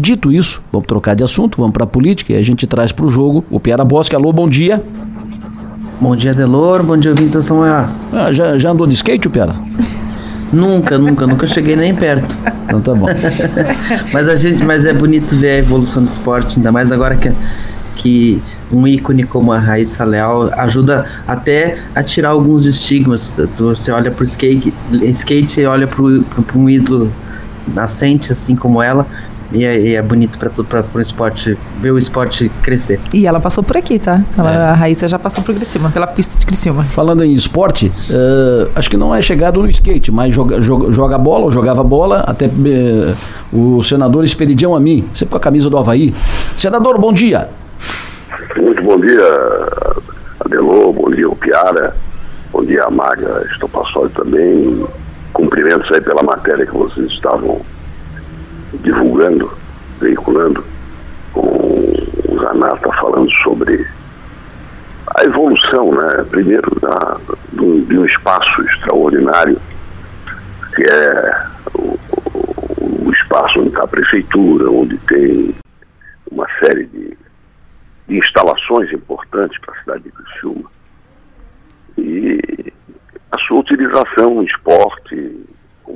Dito isso, vamos trocar de assunto, vamos para a política e a gente traz para o jogo o Piara Bosque. Alô, bom dia. Bom dia, Delor. Bom dia, ouvintes da São. Ah, já, já andou de skate, o Piara? Nunca, nunca, nunca cheguei nem perto. Então tá bom. mas a gente, mas é bonito ver a evolução do esporte, ainda mais agora que, que um ícone como a Raíssa Leal ajuda até a tirar alguns estigmas. Você olha pro skate, skate olha pro, pro, pro um ídolo nascente assim como ela e é, e é bonito para para o esporte, ver o esporte crescer. E ela passou por aqui, tá? Ela, é. A Raíssa já passou por Criciúma, pela pista de Criciúma. Falando em esporte, uh, acho que não é chegado no skate, mas joga, joga, joga bola, ou jogava bola, até uh, o senador Esperidião a mim, sempre com a camisa do Havaí. Senador, bom dia. Muito bom dia, Adelô, bom dia, o Piara, bom dia, a Maga Estopassoli também. Cumprimentos aí pela matéria que vocês estavam divulgando, veiculando, com o Zanata falando sobre a evolução, né? Primeiro, da, do, de um espaço extraordinário, que é o, o espaço onde está a prefeitura, onde tem uma série de, de instalações importantes para a cidade de Criciúma. E a sua utilização em esporte,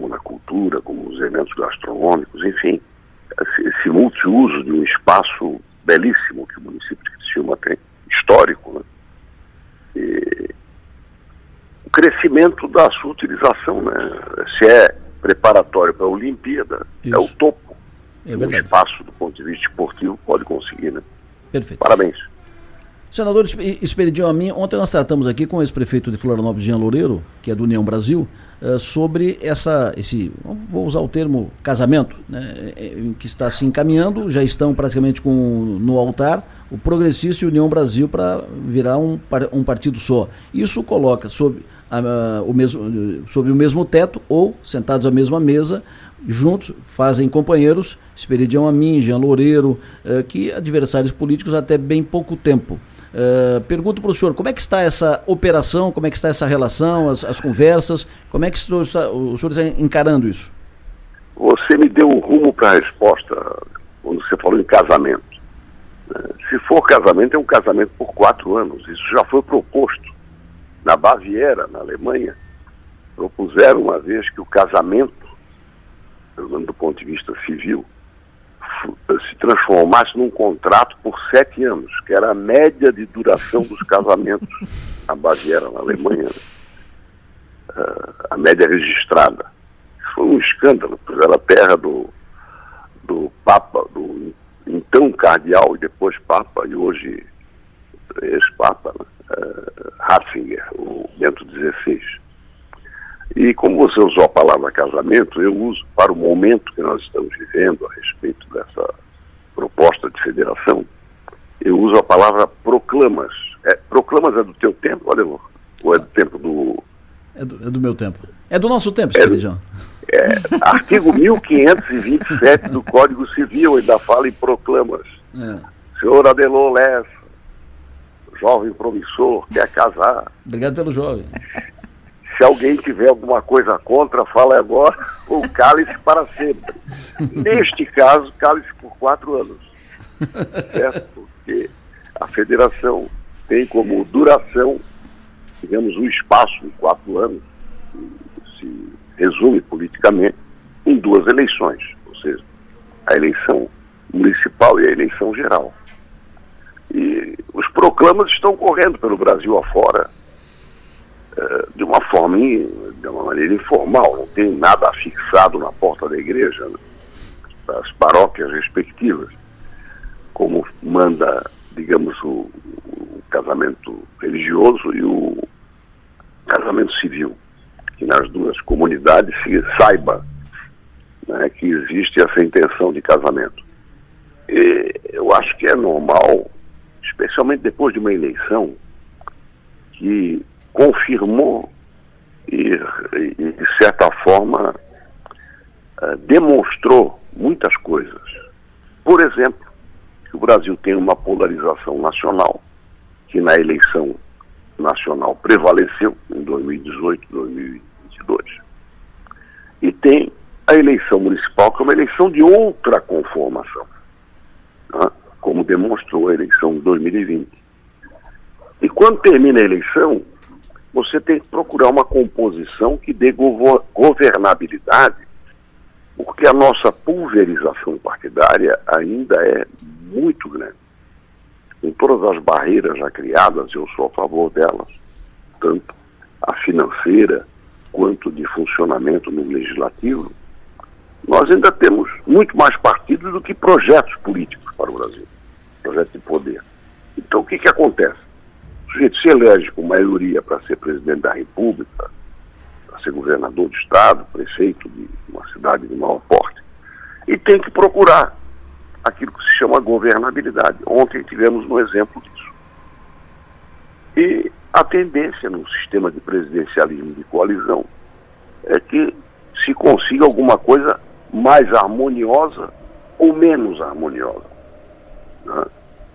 como na cultura, como os eventos gastronômicos, enfim, esse, multiuso de um espaço belíssimo que o município de Criciúma tem, histórico, né? E o crescimento da sua utilização, né? Se é preparatório para a Olimpíada, Isso. é o topo. É um espaço do ponto de vista esportivo pode conseguir, né? Perfeito. Parabéns. Senador Esperidião Amin, ontem nós tratamos aqui com o ex-prefeito de Florianópolis, Jean Loureiro, que é do União Brasil, uh, sobre essa, esse, vou usar o termo casamento, né, é, é, que está se encaminhando, já estão praticamente com, no altar, o Progressista e União Brasil para virar um, um partido só. Isso coloca sob, uh, o mesmo, sob o mesmo teto ou sentados à mesma mesa, juntos, fazem companheiros, Esperidião Amin, Jean Loureiro, que adversários políticos até bem pouco tempo. Uh, pergunto para o senhor, como é que está essa operação, como é que está essa relação, as, as conversas, como é que o, o senhor está encarando isso? Você me deu um rumo para a resposta quando você falou em casamento. Né? Se for casamento, é um casamento por quatro anos. Isso já foi proposto. Na Baviera, na Alemanha, propuseram uma vez que o casamento, do ponto de vista civil, se transformasse num contrato por sete anos, que era a média de duração dos casamentos na Baviera, na Alemanha, uh, a média registrada. Isso foi um escândalo, pois era a terra do, do Papa, do então cardeal e depois Papa, e hoje ex-Papa, né? uh, Ratzinger, o Bento XVI. E como você usou a palavra casamento, eu uso para o momento que nós estamos vivendo a respeito dessa proposta de federação, eu uso a palavra proclamas. É, proclamas é do teu tempo, olha, ou é do tempo do. É do, é do meu tempo. É do nosso tempo, é, João. É, artigo 1527 do Código Civil ainda fala em proclamas. É. Senhor Adelon Lessa, jovem promissor, quer casar. Obrigado pelo jovem. Se alguém tiver alguma coisa contra, fala agora ou cale-se para sempre. Neste caso, cale-se por quatro anos. Certo? Porque a federação tem como duração, digamos, um espaço de quatro anos, que se resume politicamente em duas eleições, ou seja, a eleição municipal e a eleição geral. E os proclamas estão correndo pelo Brasil afora de uma forma, de uma maneira informal, não tem nada fixado na porta da igreja, né, das paróquias respectivas, como manda, digamos, o, o casamento religioso e o casamento civil, que nas duas comunidades se saiba né, que existe essa intenção de casamento. E eu acho que é normal, especialmente depois de uma eleição, que confirmou e, e de certa forma, uh, demonstrou muitas coisas. Por exemplo, que o Brasil tem uma polarização nacional, que na eleição nacional prevaleceu em 2018, 2022. E tem a eleição municipal, que é uma eleição de outra conformação. como demonstrou a eleição de 2020. E quando termina a eleição, você tem que procurar uma composição que dê governabilidade, porque a nossa pulverização partidária ainda é muito grande. Com todas as barreiras já criadas, eu sou a favor delas, tanto a financeira quanto de funcionamento no legislativo, nós ainda temos muito mais partidos do que projetos políticos para o Brasil, projetos de poder. Então o que, que acontece? Sujeito se elege com maioria para ser presidente da República, para ser governador do Estado, prefeito de uma cidade de maior porte, e tem que procurar aquilo que se chama governabilidade. Ontem tivemos um exemplo disso. E a tendência no sistema de presidencialismo de coalizão é que se consiga alguma coisa mais harmoniosa ou menos harmoniosa. Né?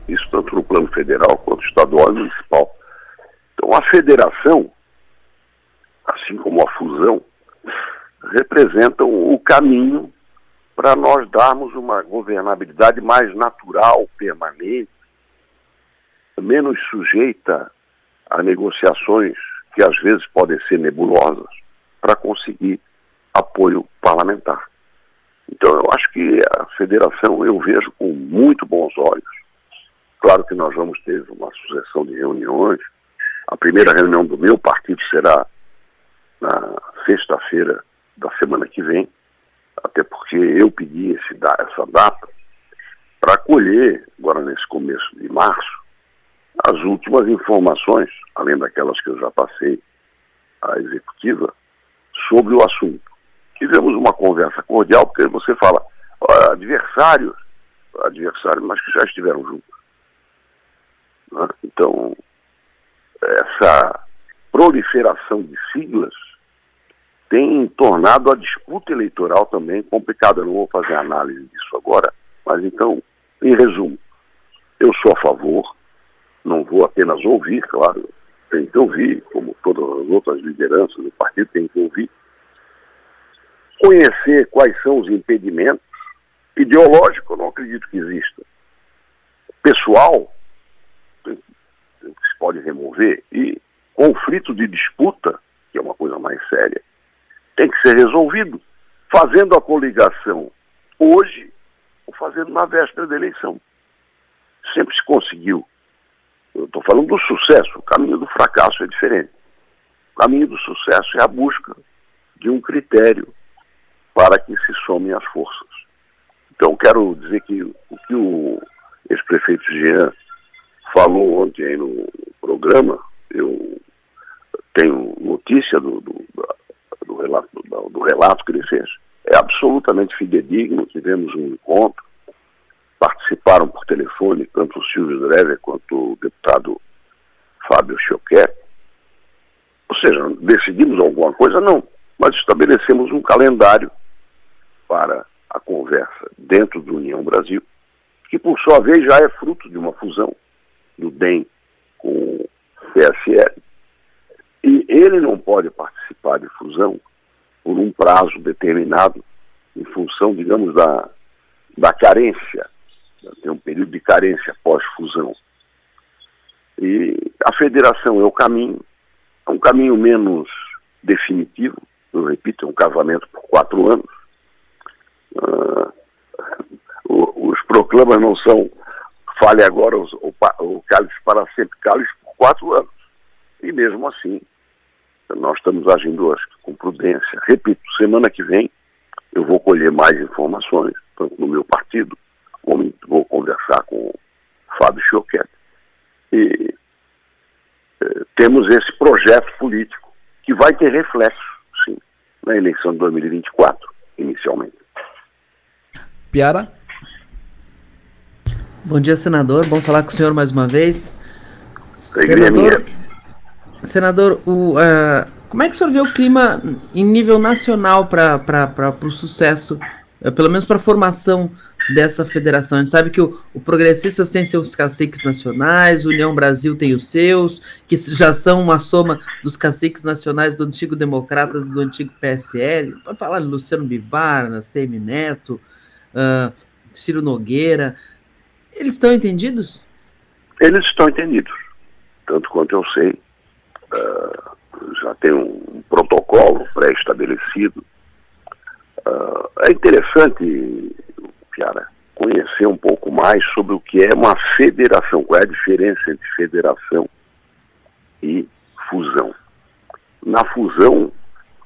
Isso tanto no plano federal quanto estadual e municipal. Então a federação, assim como a fusão, representam o caminho para nós darmos uma governabilidade mais natural, permanente, menos sujeita a negociações que às vezes podem ser nebulosas, para conseguir apoio parlamentar. Então, eu acho que a federação eu vejo com muito bons olhos. Claro que nós vamos ter uma sucessão de reuniões. A primeira reunião do meu partido será na sexta-feira da semana que vem, até porque eu pedi esse, essa data para colher, agora nesse começo de março, as últimas informações, além daquelas que eu já passei à executiva, sobre o assunto tivemos uma conversa cordial, porque você fala, adversários, adversários, mas que já estiveram juntos. Né? Então, essa proliferação de siglas tem tornado a disputa eleitoral também complicada. Eu não vou fazer análise disso agora, mas então, em resumo, eu sou a favor, não vou apenas ouvir, claro, tem que ouvir, como todas as outras lideranças do partido tem que ouvir, conhecer quais são os impedimentos. Ideológico, não acredito que exista. Pessoal, pode remover. E conflito de disputa, que é uma coisa mais séria, tem que ser resolvido fazendo a coligação hoje ou fazendo na véspera da eleição. Sempre se conseguiu. Eu estou falando do sucesso, o caminho do fracasso é diferente. O caminho do sucesso é a busca de um critério para que se somem as forças. Então, quero dizer que o que o ex-prefeito Jean falou ontem no programa, eu tenho notícia do, do, do, relato, do, relato que ele fez, é absolutamente fidedigno. Tivemos um encontro, participaram por telefone tanto o Silvio Drever quanto o deputado Fábio Choquet. Ou seja, decidimos alguma coisa? Não, mas estabelecemos um calendário para a conversa dentro do União Brasil, que por sua vez já é fruto de uma fusão do DEM com o PSL. E ele não pode participar de fusão por um prazo determinado em função, digamos, da, da carência. Tem um período de carência pós-fusão. E a federação é o caminho, é um caminho menos definitivo, eu repito, é um casamento por quatro anos, Uh, os proclamas não são fale agora o, o, cálice para sempre, cálice por quatro anos. E mesmo assim, nós estamos agindo acho, com prudência. Repito, semana que vem eu vou colher mais informações, tanto no meu partido, como vou conversar com o Fábio Choquet. E eh, temos esse projeto político que vai ter reflexo, sim, na eleição de 2024, inicialmente. Piara? Bom dia, senador. Bom falar com o senhor mais uma vez. Senador, senador o, uh, como é que o senhor vê o clima em nível nacional para o sucesso, uh, pelo menos para a formação dessa federação? A gente sabe que o, o Progressistas tem seus caciques nacionais, o União Brasil tem os seus, que já são uma soma dos caciques nacionais do antigo Democratas e do antigo PSL. Pode falar de Luciano Bivar, Semi Neto, uh, Ciro Nogueira. Eles estão entendidos? Eles estão entendidos. Tanto quanto eu sei, uh, já tem um, protocolo pré-estabelecido. Uh, é interessante, Piara, conhecer um pouco mais sobre o que é uma federação, qual é a diferença entre federação e fusão. Na fusão,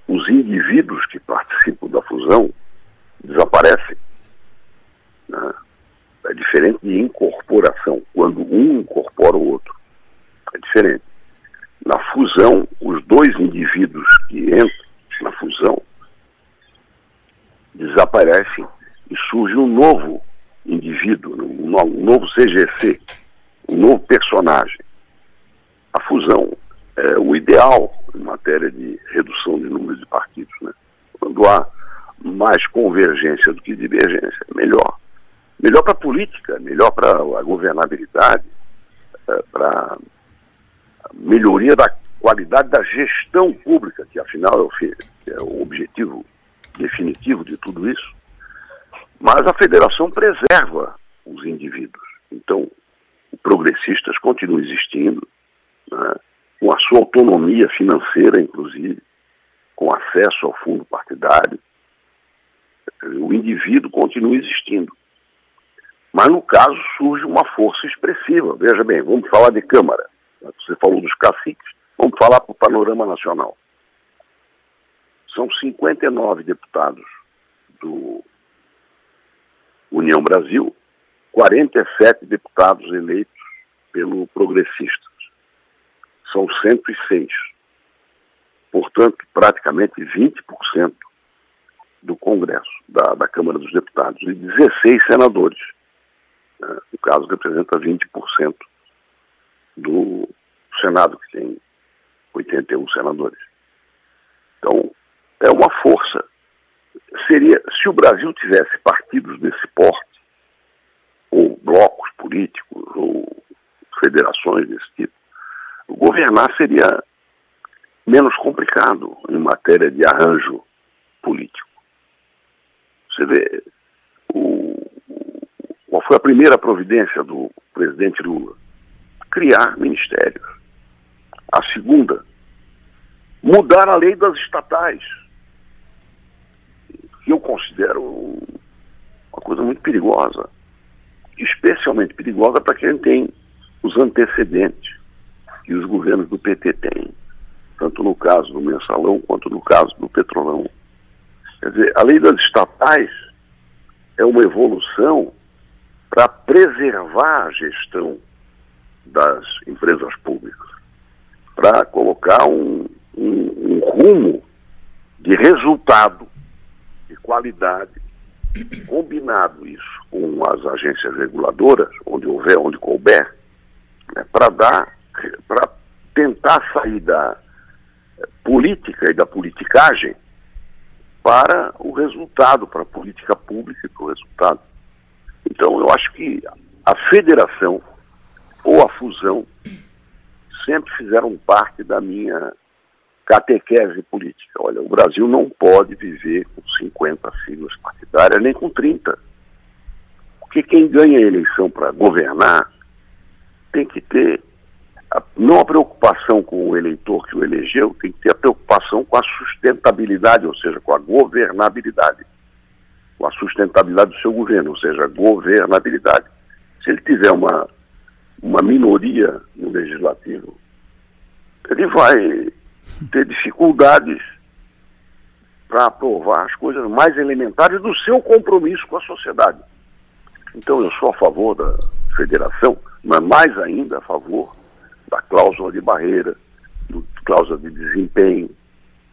os indivíduos que participam da fusão desaparecem. Né? É diferente de incorporação, quando um incorpora o outro. É diferente. Na fusão, os dois indivíduos que entram na fusão desaparecem e surge um novo indivíduo, um novo CGC, um novo personagem. A fusão é o ideal em matéria de redução de número de partidos. Né? Quando há mais convergência do que divergência, melhor. Melhor para a política, melhor para a governabilidade, é, para melhoria da qualidade da gestão pública, que afinal é o, é o objetivo definitivo de tudo isso. Mas a federação preserva os indivíduos. Então, progressistas continuam existindo, né, com a sua autonomia financeira, inclusive, com acesso ao fundo partidário. O indivíduo continua existindo. Mas, no caso, surge uma força expressiva. Veja bem, vamos falar de Câmara. Você falou dos caciques, vamos falar para o panorama nacional. São 59 deputados do União Brasil, 47 deputados eleitos pelo Progressistas. São 106. Portanto, praticamente 20% do Congresso, da, da Câmara dos Deputados, e 16 senadores. No caso, representa 20% do Senado, que tem 81 senadores. Então, é uma força. Seria, se o Brasil tivesse partidos desse porte, ou blocos políticos, ou federações desse tipo, governar seria menos complicado em matéria de arranjo político. Você vê, o, foi a primeira providência do presidente Lula? Criar ministérios. A segunda, mudar a lei das estatais, que eu considero uma coisa muito perigosa, especialmente perigosa para quem tem os antecedentes que os governos do PT têm, tanto no caso do mensalão quanto no caso do petrolão. Quer dizer, a lei das estatais é uma evolução para preservar a gestão das empresas públicas, para colocar um, um, um rumo de resultado, de qualidade, combinado isso com as agências reguladoras, onde houver, onde couber, né, para dar para tentar sair da política e da politicagem para o resultado, para a política pública e para o resultado. Então, eu acho que a federação ou a fusão sempre fizeram parte da minha catequese política. Olha, o Brasil não pode viver com 50 siglas partidárias, nem com 30. Porque quem ganha a eleição para governar tem que ter não a preocupação com o eleitor que o elegeu, tem que ter a preocupação com a sustentabilidade, ou seja, com a governabilidade, a sustentabilidade do seu governo, ou seja, a governabilidade. Se ele tiver uma, uma minoria no legislativo, ele vai ter dificuldades para aprovar as coisas mais elementares do seu compromisso com a sociedade. Então eu sou a favor da federação, mas mais ainda a favor da cláusula de barreira, do cláusula de desempenho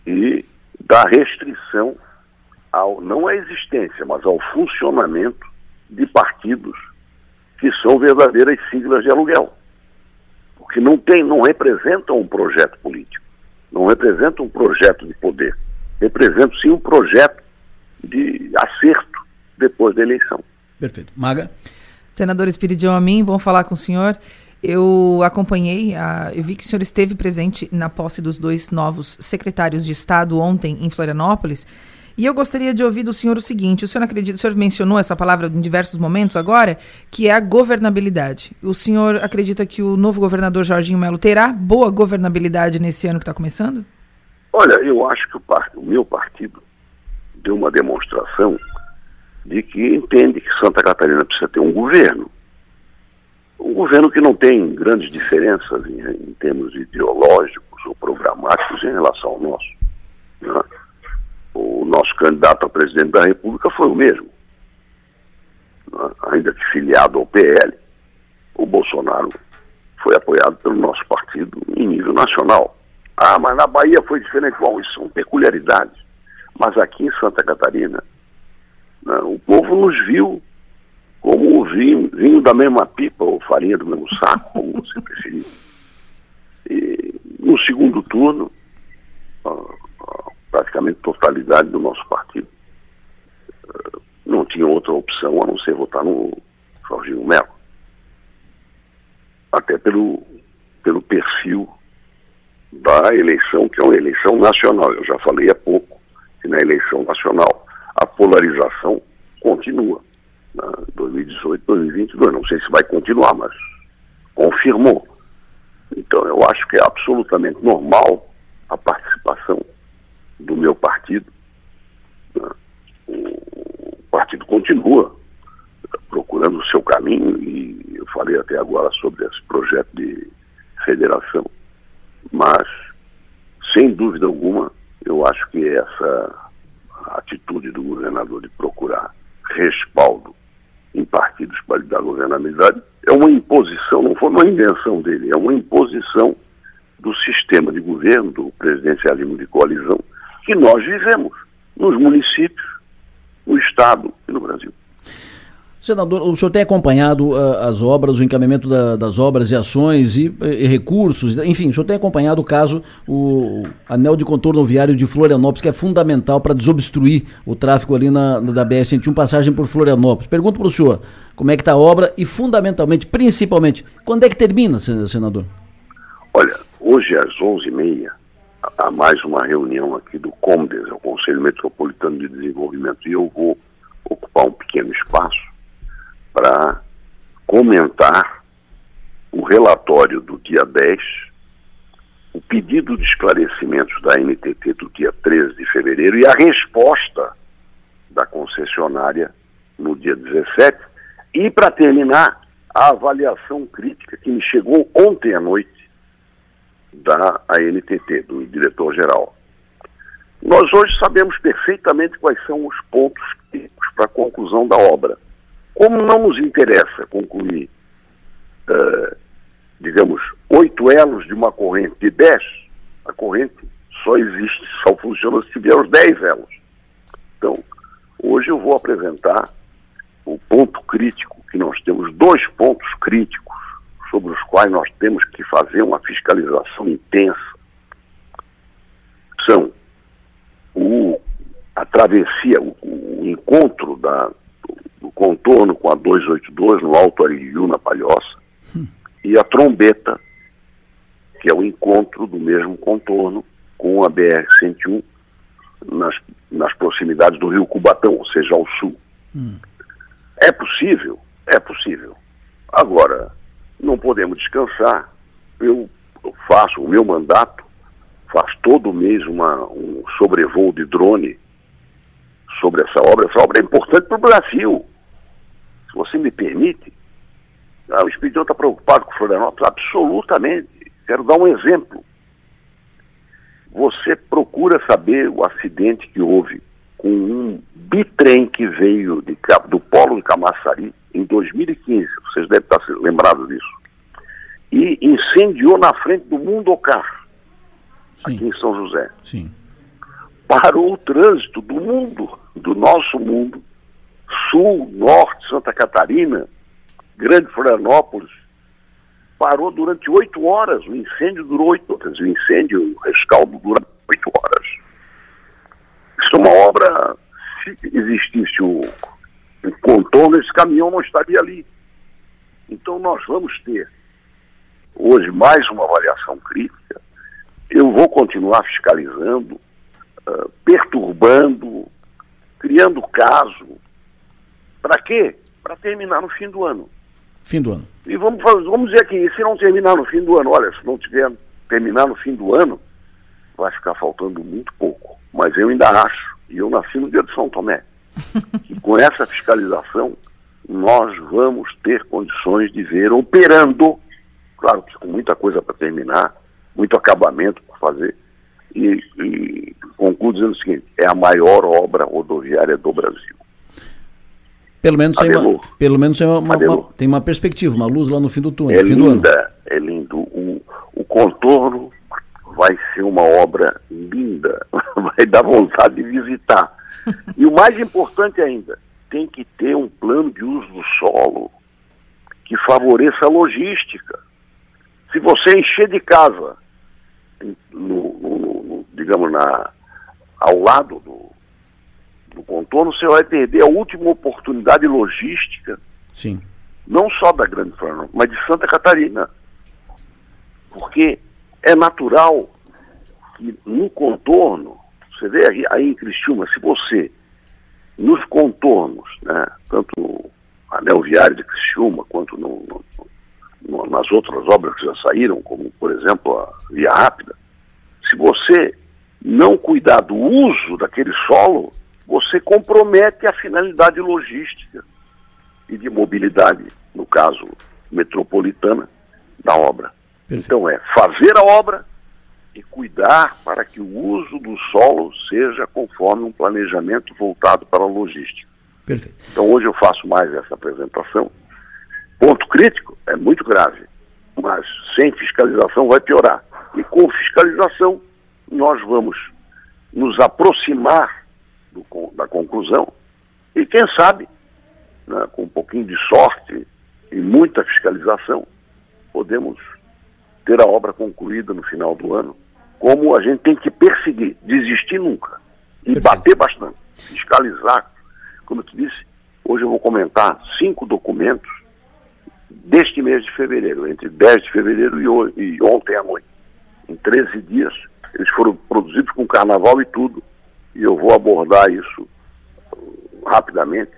e da restrição ao não à existência, mas ao funcionamento de partidos que são verdadeiras siglas de aluguel. Porque não tem, não representam um projeto político, não representam um projeto de poder, representam sim um projeto de acerto depois da eleição. Perfeito. Maga? Senador Espiridião Amin, bom falar com o senhor. Eu acompanhei, a, eu vi que o senhor esteve presente na posse dos dois novos secretários de Estado ontem em Florianópolis. E eu gostaria de ouvir do senhor o seguinte: o senhor acredita, o senhor mencionou essa palavra em diversos momentos agora, que é a governabilidade. O senhor acredita que o novo governador Jorginho Melo terá boa governabilidade nesse ano que está começando? Olha, eu acho que o, o meu partido deu uma demonstração de que entende que Santa Catarina precisa ter um governo. Um governo que não tem grandes diferenças em, em termos ideológicos ou programáticos em relação ao nosso. Candidato a presidente da República foi o mesmo. Ainda que filiado ao PL, o Bolsonaro foi apoiado pelo nosso partido em nível nacional. Ah, mas na Bahia foi diferente. Bom, isso são peculiaridades. Mas aqui em Santa Catarina, né, o povo nos viu como o vinho, vinho da mesma pipa ou farinha do mesmo saco, como você preferir. E no segundo turno, praticamente totalidade do nosso partido uh, não tinha outra opção a não ser votar no Jorginho Melo. Até pelo, pelo perfil da eleição, que é uma eleição nacional. Eu já falei há pouco que na eleição nacional a polarização continua. 2018, 2022. Não sei se vai continuar, mas confirmou. Então eu acho que é absolutamente normal a participação do meu partido. Né? O partido continua procurando o seu caminho e eu falei até agora sobre esse projeto de federação. Mas, sem dúvida alguma, eu acho que essa atitude do governador de procurar respaldo em partidos para lhe dar governabilidade, é uma imposição, não foi uma invenção dele, é uma imposição do sistema de governo, do presidencialismo de coalizão, que nós vivemos nos municípios, no Estado e no Brasil. Senador, o senhor tem acompanhado uh, as obras, o encaminhamento da, das obras e ações e, e, recursos, enfim, o senhor tem acompanhado o caso, o anel de contorno viário de Florianópolis, que é fundamental para desobstruir o tráfego ali na, na da BR-101, passagem por Florianópolis. Pergunto para o senhor, como é que está a obra e, fundamentalmente, principalmente, quando é que termina, senador? Olha, hoje às 11h30 há mais uma reunião aqui do COMDES, é o Conselho Metropolitano de Desenvolvimento, e eu vou ocupar um pequeno espaço para comentar o relatório do dia 10, o pedido de esclarecimentos da NTT do dia 13 de fevereiro e a resposta da concessionária no dia 17, e para terminar, a avaliação crítica que me chegou ontem à noite da ANTT, do diretor-geral. Nós hoje sabemos perfeitamente quais são os pontos críticos para a conclusão da obra. Como não nos interessa concluir, uh, digamos, oito elos de uma corrente de dez, a corrente só existe, só funciona se tiver os dez elos. Então, hoje eu vou apresentar o ponto crítico, que nós temos dois pontos críticos sobre os quais nós temos que fazer uma fiscalização intensa. São o, a travessia, o, o encontro da, do contorno com a 282 no Alto Ariju, na Palhoça, hum. e a trombeta, que é o encontro do mesmo contorno com a BR-101 nas, nas proximidades do Rio Cubatão, ou seja, ao sul. Hum. É possível? É possível. Agora, não podemos descansar. Eu faço o meu mandato, faço todo mês uma, um sobrevoo de drone sobre essa obra. Essa obra é importante para o Brasil. Se você me permite, ah, o Expedião está preocupado com Florianópolis? Absolutamente. Quero dar um exemplo. Você procura saber o acidente que houve com um bitrem que veio de, do polo de Camaçari em 2015. Vocês devem estar lembrados disso. E incendiou na frente do Mundocar, Sim. aqui em São José. Sim. Parou o trânsito do mundo, do nosso mundo, Sul, Norte, Santa Catarina, Grande Florianópolis, parou durante oito horas. O incêndio durou oito horas. O incêndio, o rescaldo dura oito horas. É uma obra. Se existisse o, o contorno, esse caminhão não estaria ali. Então nós vamos ter hoje mais uma avaliação crítica. Eu vou continuar fiscalizando, uh, perturbando, criando caso. Para quê? Para terminar no fim do ano. Fim do ano. E vamos, fazer, vamos dizer que se não terminar no fim do ano, olha, se não tiver terminar no fim do ano, vai ficar faltando muito pouco. Mas eu ainda acho, e eu nasci no dia de São Tomé, que com essa fiscalização nós vamos ter condições de ver operando, claro que com muita coisa para terminar, muito acabamento por fazer, e, e concluo dizendo o seguinte, é a maior obra rodoviária do Brasil. Pelo menos, tem uma, pelo menos tem, uma, uma, tem uma perspectiva, uma luz lá no fim do túnel. É linda, é lindo. O, o contorno vai ser uma obra linda, vai dar vontade de visitar. E o mais importante ainda, tem que ter um plano de uso do solo que favoreça a logística. Se você encher de casa, no, no, no, digamos, na, ao lado do, do contorno, você vai perder a última oportunidade logística. Sim. Não só da Grande Florianópolis, mas de Santa Catarina. Porque é natural que no contorno, você vê aí, aí em Criciúma, se você, nos contornos, né, tanto no anel viário de Criciúma, quanto no, no, nas outras obras que já saíram, como, por exemplo, a Via Rápida, se você não cuidar do uso daquele solo, você compromete a finalidade logística e de mobilidade, no caso metropolitana, da obra. Perfeito. Então é fazer a obra e cuidar para que o uso do solo seja conforme um planejamento voltado para a logística. Perfeito. Então hoje eu faço mais essa apresentação. Ponto crítico é muito grave, mas sem fiscalização vai piorar. E com fiscalização nós vamos nos aproximar do, da conclusão e quem sabe, né, com um pouquinho de sorte e muita fiscalização, podemos ter a obra concluída no final do ano, como a gente tem que perseguir, desistir nunca. E Perfeito. bater bastante, fiscalizar. Como eu te disse, hoje eu vou comentar cinco documentos deste mês de fevereiro, entre 10 de fevereiro e, e ontem à noite. Em 13 dias, eles foram produzidos com carnaval e tudo. E eu vou abordar isso uh, rapidamente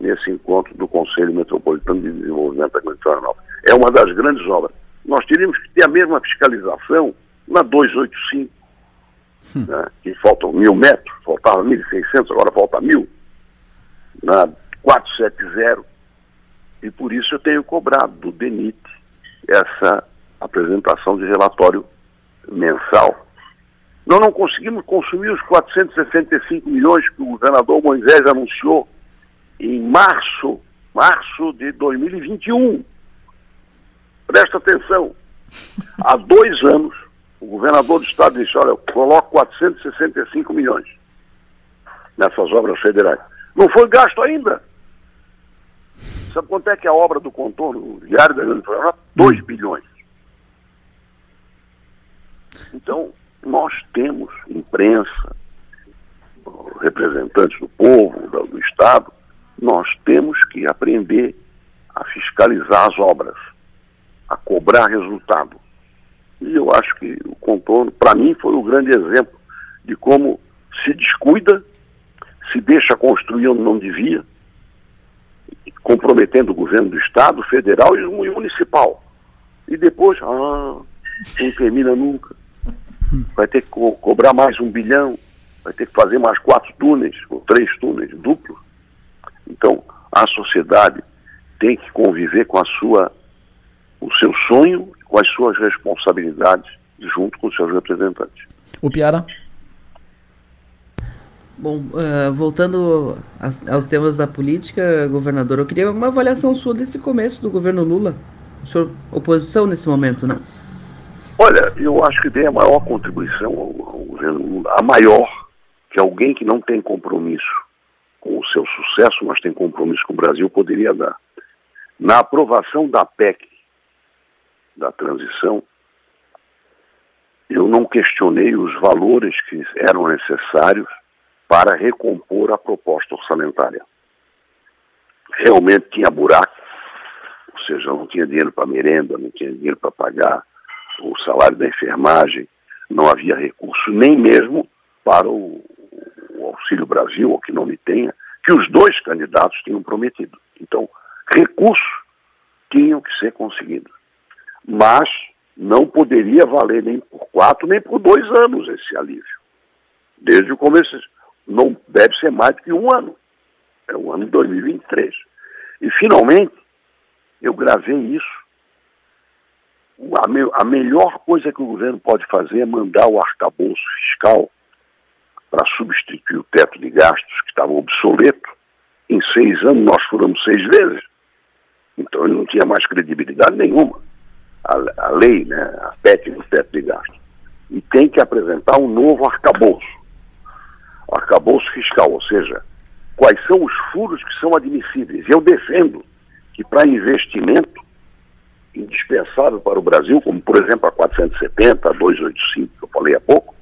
nesse encontro do Conselho Metropolitano de Desenvolvimento da Grande Florianópolis. É uma das grandes obras nós teríamos que ter a mesma fiscalização na 285, hum. né, que faltam mil metros, faltava 1.600, agora falta mil, na 470, e por isso eu tenho cobrado do DENIT essa apresentação de relatório mensal. Nós não conseguimos consumir os 465 milhões que o governador Moisés anunciou em março, março de 2021. Presta atenção. Há dois anos, o governador do estado disse, olha, eu coloco 465 milhões nessas obras federais. Não foi gasto ainda. Sabe quanto é que é a obra do contorno diário da Grande Florianópolis? 2 hum. bilhões. Então, nós temos imprensa, representantes do povo, do, do Estado, nós temos que aprender a fiscalizar as obras a cobrar resultado. E eu acho que o contorno, para mim, foi o grande exemplo de como se descuida, se deixa construir onde não devia, comprometendo o governo do Estado, federal e municipal. E depois, ah, não termina nunca. Vai ter que co cobrar mais um bilhão, vai ter que fazer mais quatro túneis, ou três túneis duplos. Então, a sociedade tem que conviver com a sua o seu sonho com as suas responsabilidades junto com os seus representantes. O Piara? Bom, uh, voltando aos, aos, temas da política, governador, eu queria uma avaliação sua desse começo do governo Lula. O senhor, oposição nesse momento, né? Olha, eu acho que tem a maior contribuição ao, ao governo Lula, a maior, que alguém que não tem compromisso com o seu sucesso, mas tem compromisso com o Brasil, poderia dar. Na aprovação da PEC da transição, eu não questionei os valores que eram necessários para recompor a proposta orçamentária. Realmente tinha buraco, ou seja, não tinha dinheiro para merenda, não tinha dinheiro para pagar o salário da enfermagem, não havia recurso nem mesmo para o, o Auxílio Brasil, ou que não me tenha, que os dois candidatos tinham prometido. Então, recursos tinham que ser conseguidos. Mas não poderia valer nem por quatro, nem por dois anos esse alívio. Desde o começo. Não deve ser mais do que um ano. É o ano de 2023. E, finalmente, eu gravei isso. A, me, a melhor coisa que o governo pode fazer é mandar o arcabouço fiscal para substituir o teto de gastos que estava obsoleto. Em seis anos nós furamos seis vezes. Então ele não tinha mais credibilidade nenhuma. A, a lei, né, a PET do teto de gastos. E tem que apresentar um novo arcabouço. Arcabouço fiscal, ou seja, quais são os furos que são admissíveis. Eu defendo que para investimento indispensável para o Brasil, como por exemplo a 470, a 285 que eu falei há pouco,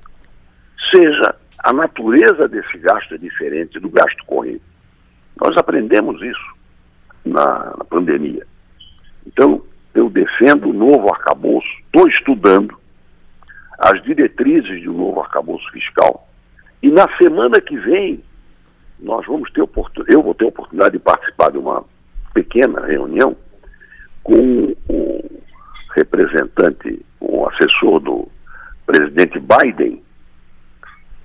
seja a natureza desse gasto é diferente do gasto corrente. Nós aprendemos isso na, na pandemia. Então, eu defendo o novo arcabouço, estou estudando as diretrizes um novo arcabouço fiscal. E na semana que vem, nós vamos ter eu vou ter a oportunidade de participar de uma pequena reunião com o representante, o assessor do presidente Biden,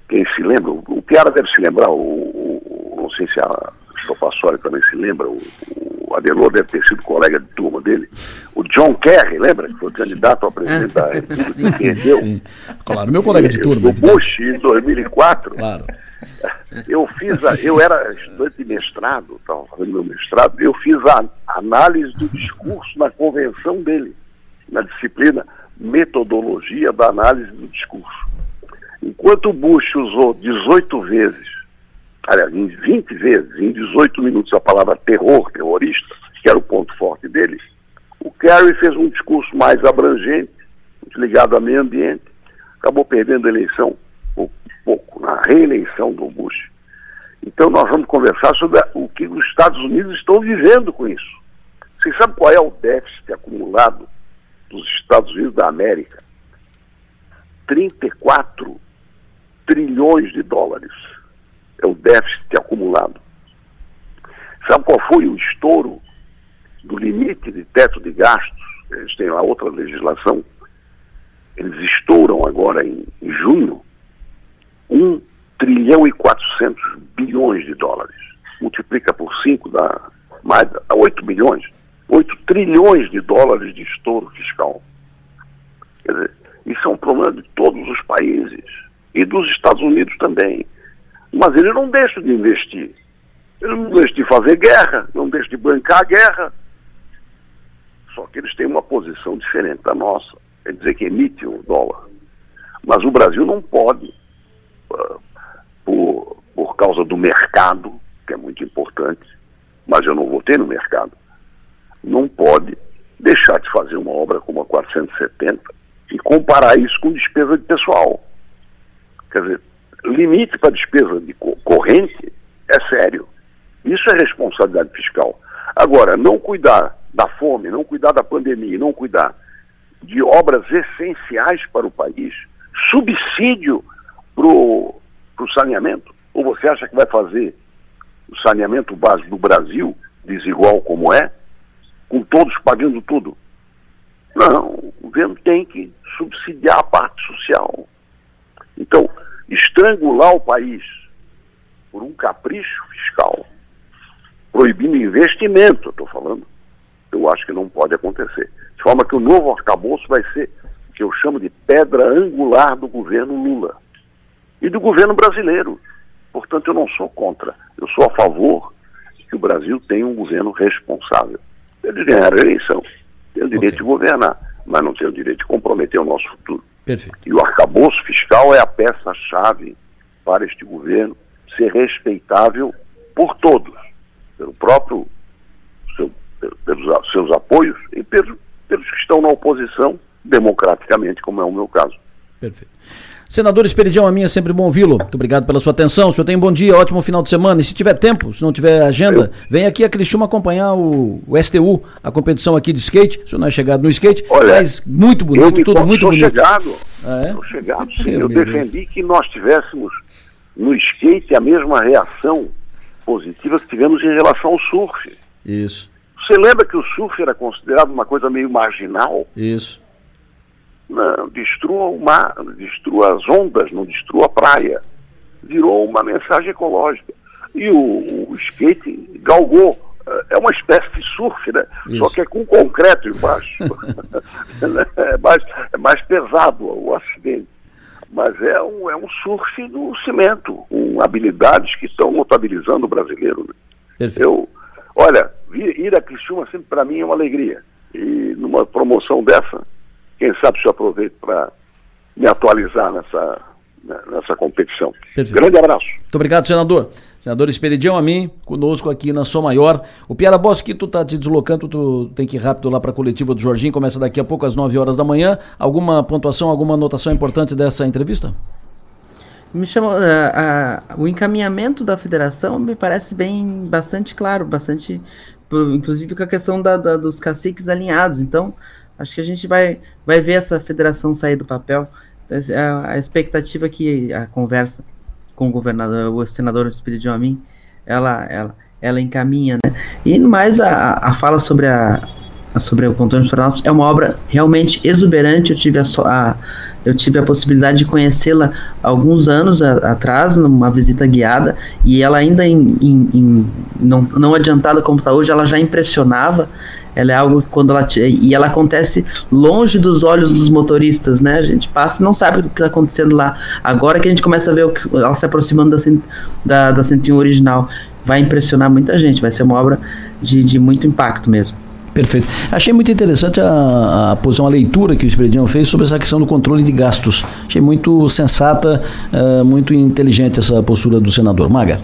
quem se lembra, o Piara deve se lembrar, o, o não sei se a Sopassori também se lembra, o, o Adenor deve ter sido colega de turma dele, o John Kerry, lembra? Que foi candidato a presidente da República, perdeu. Sim. Claro, meu colega de turma. O Bush, em 2004. Claro. Eu fiz, a, eu era estudante de mestrado, estava fazendo meu mestrado, eu fiz a análise do discurso na convenção dele, na disciplina Metodologia da Análise do Discurso. Enquanto o Bush usou 18 vezes, aliás, 20 vezes, em 18 minutos, a palavra terror, terrorista, que era o ponto forte dele, o Kerry fez um discurso mais abrangente, ligado ao meio ambiente, acabou perdendo a eleição um pouco, na reeleição do Bush. Então nós vamos conversar sobre o que os Estados Unidos estão vivendo com isso. Vocês sabem qual é o déficit acumulado dos Estados Unidos da América? 34 trilhões de dólares. É o déficit acumulado. Sabe qual foi o estouro do limite de teto de gastos? Eles têm lá outra legislação. Eles estouram agora em, em junho 1 trilhão e 400 bilhões de dólares. Multiplica por 5 dá mais a 8 bilhões. 8 trilhões de dólares de estouro fiscal. Quer dizer, isso é um problema de todos os países e dos Estados Unidos também. Mas eles não deixam de investir. Eles não deixam de fazer guerra, não deixam de bancar a guerra. Só que eles têm uma posição diferente da nossa. Quer dizer que emite o dólar. Mas o Brasil não pode, uh, por, por causa do mercado, que é muito importante, mas eu não votei no mercado, não pode deixar de fazer uma obra como a 470 e comparar isso com despesa de pessoal. Quer dizer, limite para despesa de corrente é sério. Isso é responsabilidade fiscal. Agora, não cuidar da fome, não cuidar da pandemia, não cuidar de obras essenciais para o país, subsídio para o saneamento? Ou você acha que vai fazer o saneamento básico do Brasil, desigual como é, com todos pagando tudo? Não, o governo tem que subsidiar a parte social. Então, estrangular o país por um capricho fiscal, proibindo investimento, estou falando, eu acho que não pode acontecer. De forma que o novo arcabouço vai ser o que eu chamo de pedra angular do governo Lula e do governo brasileiro. Portanto, eu não sou contra, eu sou a favor de que o Brasil tenha um governo responsável. Eles ganharam a eleição, têm o direito okay. de governar, mas não têm o direito de comprometer o nosso futuro. Perfeito. E o arcabouço fiscal é a peça-chave para este governo ser respeitável por todos, pelo próprio seu, pelos seus apoios e pelos, pelos que estão na oposição democraticamente, como é o meu caso. Perfeito. Senador Esperidião, a minha é sempre bom ouvi-lo. Muito obrigado pela sua atenção. O senhor tem um bom dia, ótimo final de semana. E se tiver tempo, se não tiver agenda, vem aqui a Criciúma acompanhar o, o, STU, a competição aqui de skate. O senhor não é chegado no skate, Olha, mas muito bonito, tudo muito bonito. Chegado, ah, é? chegado, sim. Eu, eu defendi que nós tivéssemos no skate a mesma reação positiva que tivemos em relação ao surf. Isso. Você lembra que o surf era considerado uma coisa meio marginal? Isso. Não, destrua o mar, destrua as ondas, não destrua a praia. Virou uma mensagem ecológica. E o, o skate galgou. É uma espécie de surf, né? Isso. Só que é com concreto embaixo. é, mais, é mais pesado o acidente. Mas é um, é um surf do cimento, com habilidades que estão notabilizando o brasileiro. Né? Eu, olha, vir, ir a Criciúma sempre para mim é uma alegria. E numa promoção dessa, quem sabe se eu aproveito para me atualizar nessa, né, nessa competição. Perfeito. Grande abraço. Muito obrigado, senador. Senador Esperidião, a mim, conosco aqui na Som Maior. O Piara Bosque, tu tá te deslocando, tu tem que ir rápido lá para a coletiva do Jorginho, começa daqui a pouco às 9 horas da manhã. Alguma pontuação, alguma anotação importante dessa entrevista? Me chama, uh, uh, o encaminhamento da federação me parece bem bastante claro, bastante, inclusive com a questão da, da, dos caciques alinhados. Então, acho que a gente vai, vai ver essa federação sair do papel. A, a expectativa que a conversa com o governador, o senador Espírito mim, ela, ela, ela encaminha, né? E mais a, a fala sobre a, a sobre o contorno de Florianópolis é uma obra realmente exuberante. Eu tive a, a eu tive a possibilidade de conhecê-la alguns anos a, atrás, numa visita guiada, e ela ainda em, em, em, não, não adiantada como está hoje, ela já impressionava. Ela é algo que quando ela e ela acontece longe dos olhos dos motoristas, né? A gente passa e não sabe o que está acontecendo lá. Agora que a gente começa a ver que, ela se aproximando da, da, da 101 original, vai impressionar muita gente. Vai ser uma obra de, de muito impacto mesmo. Perfeito. Achei muito interessante a, a posição, a leitura que o Esperidião fez sobre essa questão do controle de gastos. Achei muito sensata, uh, muito inteligente essa postura do senador. Maga.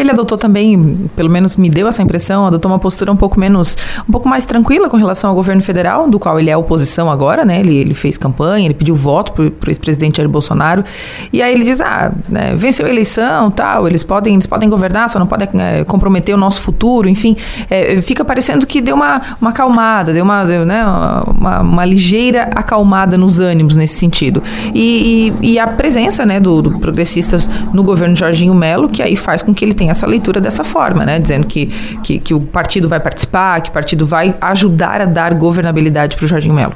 Ele adotou também, pelo menos me deu essa impressão, adotou uma postura um pouco menos, um pouco mais tranquila com relação ao governo federal, do qual ele é oposição agora, né? Ele, ele fez campanha, ele pediu voto para o ex-presidente Jair Bolsonaro. E aí ele diz, ah, né, venceu a eleição, tal, eles podem, eles podem governar, só não podem é, comprometer o nosso futuro, enfim. É, fica parecendo que deu uma, uma acalmada, deu uma, deu, né, uma, uma, ligeira acalmada nos ânimos nesse sentido. E, e, e a presença, né, do, do progressistas no governo Jorginho Melo, que aí faz com que ele tenha essa leitura dessa forma, né? Dizendo que, que, que o partido vai participar, que o partido vai ajudar a dar governabilidade para o Jardim Melo.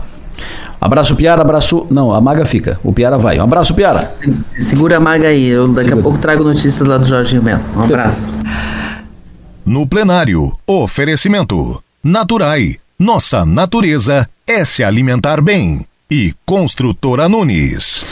Abraço, Piara, abraço. Não, a Maga fica. O Piara vai. Um abraço, Piara. Segura a Maga aí. Eu daqui Segura. a pouco trago notícias lá do Jorginho Melo. Um abraço. No plenário, oferecimento. Naturai. Nossa natureza é se alimentar bem. E Construtora Nunes.